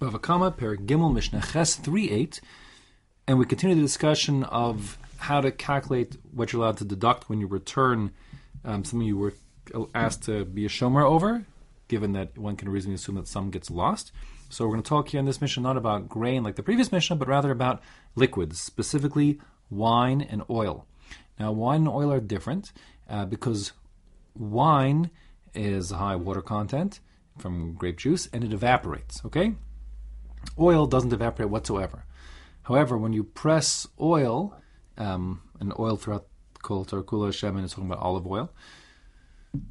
Bava Kama, Per Gimel, Mishnah Ches 3.8, and we continue the discussion of how to calculate what you're allowed to deduct when you return um, something you were asked to be a shomer over, given that one can reasonably assume that some gets lost. So we're going to talk here in this Mishnah not about grain like the previous Mishnah, but rather about liquids, specifically wine and oil. Now, wine and oil are different uh, because wine is high water content from grape juice and it evaporates, okay? Oil doesn't evaporate whatsoever. However, when you press oil, um, and oil throughout Kol Tarkula Shemin is talking about olive oil.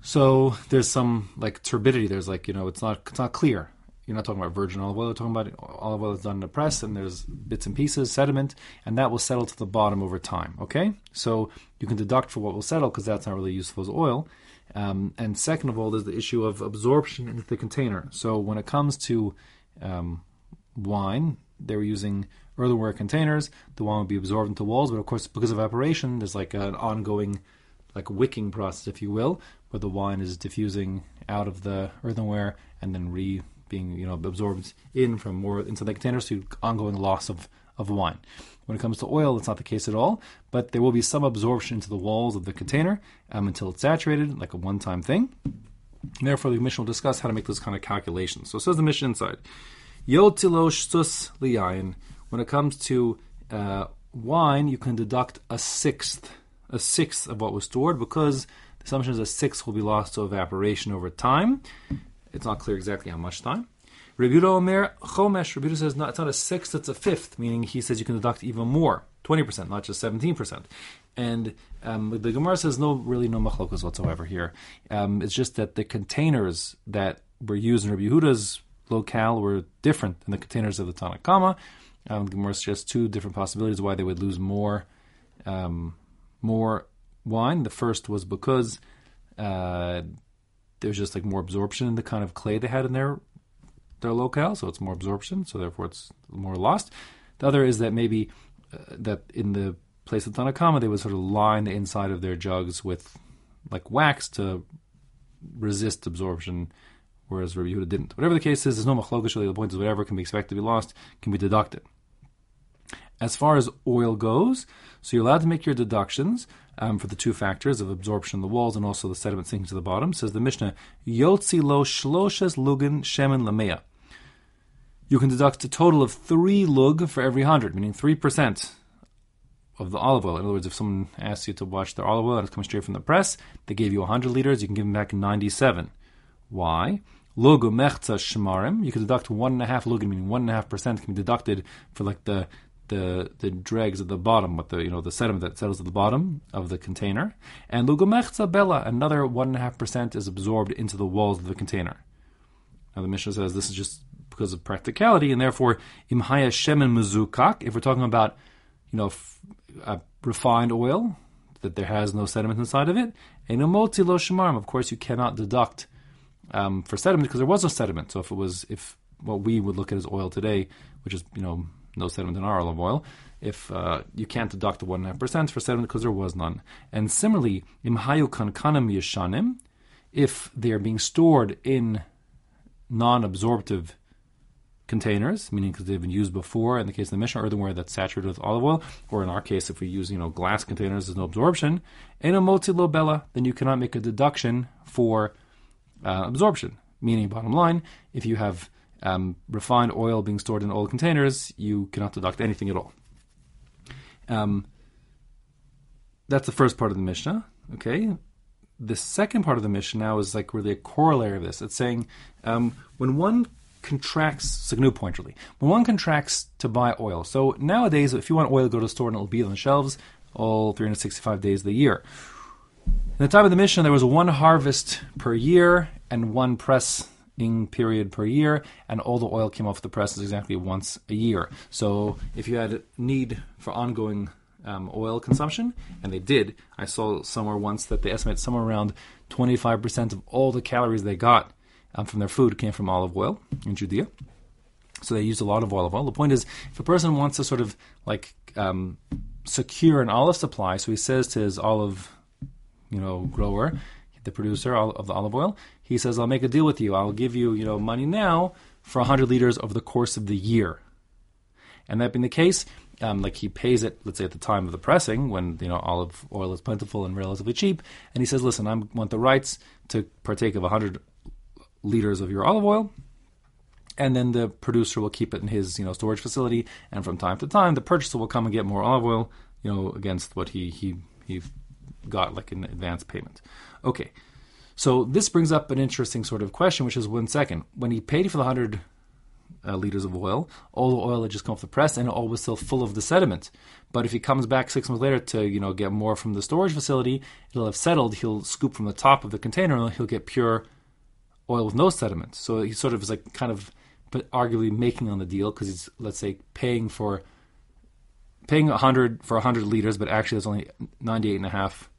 So there's some like turbidity. There's like you know it's not it's not clear. You're not talking about virgin olive oil. You're talking about olive oil that's done in a press, and there's bits and pieces, sediment, and that will settle to the bottom over time. Okay, so you can deduct for what will settle because that's not really useful as oil. Um, and second of all, there's the issue of absorption into the container. So when it comes to um, wine, they were using earthenware containers. The wine would be absorbed into walls, but of course, because of evaporation, there's like an ongoing, like wicking process, if you will, where the wine is diffusing out of the earthenware and then re being you know absorbed in from more into the containers so ongoing loss of of wine. When it comes to oil, it's not the case at all, but there will be some absorption into the walls of the container um, until it's saturated, like a one-time thing. Therefore, the Mishnah will discuss how to make those kind of calculations. So, it says the Mishnah inside. When it comes to uh, wine, you can deduct a sixth, a sixth of what was stored because the assumption is a sixth will be lost to evaporation over time. It's not clear exactly how much time. Rebuta Omer Chomesh. Rebuta says it's not a sixth; it's a fifth. Meaning, he says you can deduct even more, twenty percent, not just seventeen percent. And um, the Gemara says no, really no machlokas whatsoever here. Um, it's just that the containers that were used in Rabbi Yehuda's locale were different than the containers of the Tanna Kamma. Um, the Gemara suggests two different possibilities why they would lose more, um, more wine. The first was because uh, there's just like more absorption in the kind of clay they had in their their locale, so it's more absorption, so therefore it's more lost. The other is that maybe uh, that in the place of Tanna Kamma, they would sort of line the inside of their jugs with like wax to resist absorption, whereas Rabbi Yehuda didn't. Whatever the case is, there's no machlokish. The point is, whatever can be expected to be lost can be deducted. As far as oil goes, so you're allowed to make your deductions um, for the two factors of absorption in the walls and also the sediment sinking to the bottom. Says the Mishnah, Yotzi lo shloshes lugin shemen lamea. You can deduct a total of three lug for every hundred, meaning three percent of the olive oil. In other words, if someone asks you to watch their olive oil and it's coming straight from the press, they gave you 100 liters, you can give them back 97. Why? Lugu mechza shmarim. You can deduct one and a half lugin, meaning one and a half percent can be deducted for like the the the dregs at the bottom, with the you know the sediment that settles at the bottom of the container, and lugumechza bella, another one and a half percent is absorbed into the walls of the container. Now the Mishnah says this is just because of practicality, and therefore imhaya shemen muzukak. If we're talking about you know refined oil that there has no sediment inside of it, enomoti lo shemarim. Of course, you cannot deduct um, for sediment because there was no sediment. So if it was if what we would look at as oil today, which is you know no sediment in our olive oil, if uh, you can't deduct the one and a half percent for sediment because there was none. And similarly, imhayu kankanim yeshanim, if they are being stored in non-absorptive containers, meaning because they've been used before, in the case of the Mishnah, earthenware that's saturated with olive oil, or in our case, if we use you know glass containers, there's no absorption. In a multi lobella, then you cannot make a deduction for uh, absorption. Meaning, bottom line, if you have um, refined oil being stored in old containers, you cannot deduct anything at all. Um, that's the first part of the Mishnah. Okay. The second part of the Mishnah now is like really a corollary of this. It's saying um, when one contracts, it's a new point really. When one contracts to buy oil, so nowadays, if you want oil, go to the store and it'll be on the shelves all 365 days of the year. In the time of the Mishnah, there was one harvest per year and one pressing period per year, and all the oil came off the presses exactly once a year. So if you had need for ongoing um, oil consumption, and they did, I saw somewhere once that they estimate somewhere around 25% of all the calories they got um, from their food came from olive oil in Judea. So they used a lot of olive oil. The point is, if a person wants to sort of like um, secure an olive supply, so he says to his olive, you know, grower, the producer of the olive oil, he says, "I'll make a deal with you. I'll give you, you know, money now for 100 liters over the course of the year. And that being the case, um, like he pays it, let's say at the time of the pressing, when you know olive oil is plentiful and relatively cheap, and he says, "Listen, I want the rights to partake of 100 liters of your olive oil." And then the producer will keep it in his, you know, storage facility, and from time to time, the purchaser will come and get more olive oil, you know, against what he he he got like an advance payment. Okay, so this brings up an interesting sort of question, which is one second when he paid for the hundred uh, liters of oil. All the oil had just come off the press, and it all was still full of the sediment. But if he comes back six months later to you know get more from the storage facility, it'll have settled. He'll scoop from the top of the container, and he'll get pure oil with no sediment. So he sort of is like kind of, but arguably making on the deal because he's let's say paying for paying 100 for 100 liters, but actually there's only 98 and a half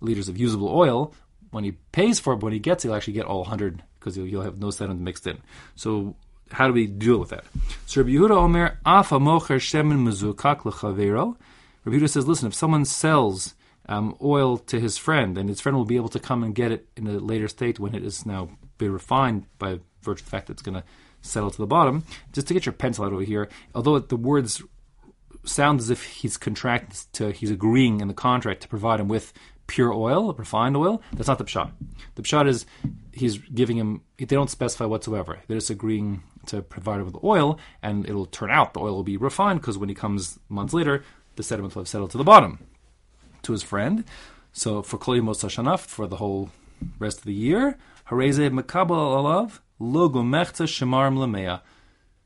liters of usable oil. When he pays for it, when he gets he'll actually get all 100 because he'll have no sediment mixed in. So how do we deal with that? So Rabbi Yehuda Omer, Afa mocher shemen mezukak lechavero. Rabbi Yehuda says, listen, if someone sells um, oil to his friend, and his friend will be able to come and get it in a later state when it is now been refined by virtue of the fact that it's going to settle to the bottom. Just to get your pencil out over here, although the words sound as if he's contracted to, he's agreeing in the contract to provide him with pure oil, refined oil. That's not the pshat. The pshat is he's giving him. They don't specify whatsoever. They're just agreeing to provide him with oil, and it'll turn out the oil will be refined because when he comes months later, the sediment will have settled to the bottom. To his friend, so for Kol Yimos for the whole rest of the year, Hareze Mekabel Alav Lo Gomechta Shemarim Lamea.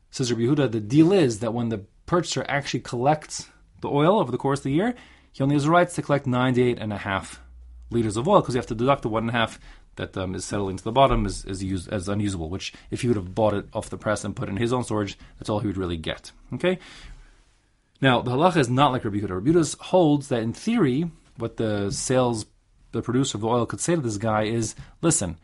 Says Rabbi Yehuda, the deal is that when the purchaser actually collects the oil over the course of the year, he only has rights to collect 98 and a half liters of oil because you have to deduct the one and a half that um, is settling to the bottom is, is used as unusable. Which, if he would have bought it off the press and put in his own storage, that's all he would really get. Okay. Now the halacha is not like Rabbi Yehuda. Rabbi Yehuda holds that in theory, what the sales, the producer of the oil could say to this guy is, listen,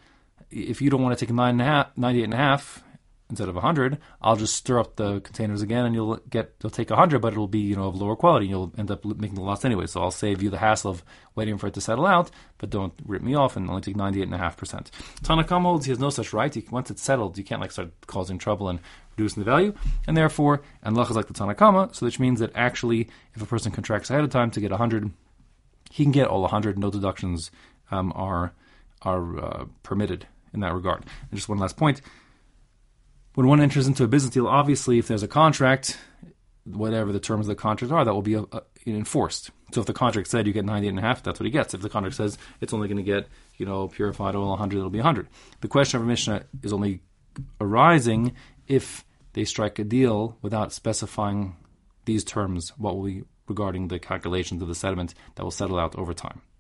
if you don't want to take nine and a half, 98 and a half, instead of 100, I'll just stir up the containers again and you'll get you'll take 100 but it'll be, you know, of lower quality and you'll end up making the loss anyway. So I'll save you the hassle of waiting for it to settle out, but don't rip me off and only take 98.5%. Tanakam holds he has no such right. He, once it's settled, you can't like start causing trouble and reducing the value. And therefore, and Lach is like the Tanna Kamma, so which means that actually if a person contracts ahead of time to get 100, he can get all 100, no deductions um, are are uh, permitted in that regard. And just one last point when one enters into a business deal, obviously, if there's a contract, whatever the terms of the contract are, that will be uh, uh enforced. So if the contract said you get 98 and a half, that's what he gets. If the contract says it's only going to get, you know, purified oil 100, it'll be 100. The question of a Mishnah is only arising if they strike a deal without specifying these terms, what will be regarding the calculations of the sediment that will settle out over time.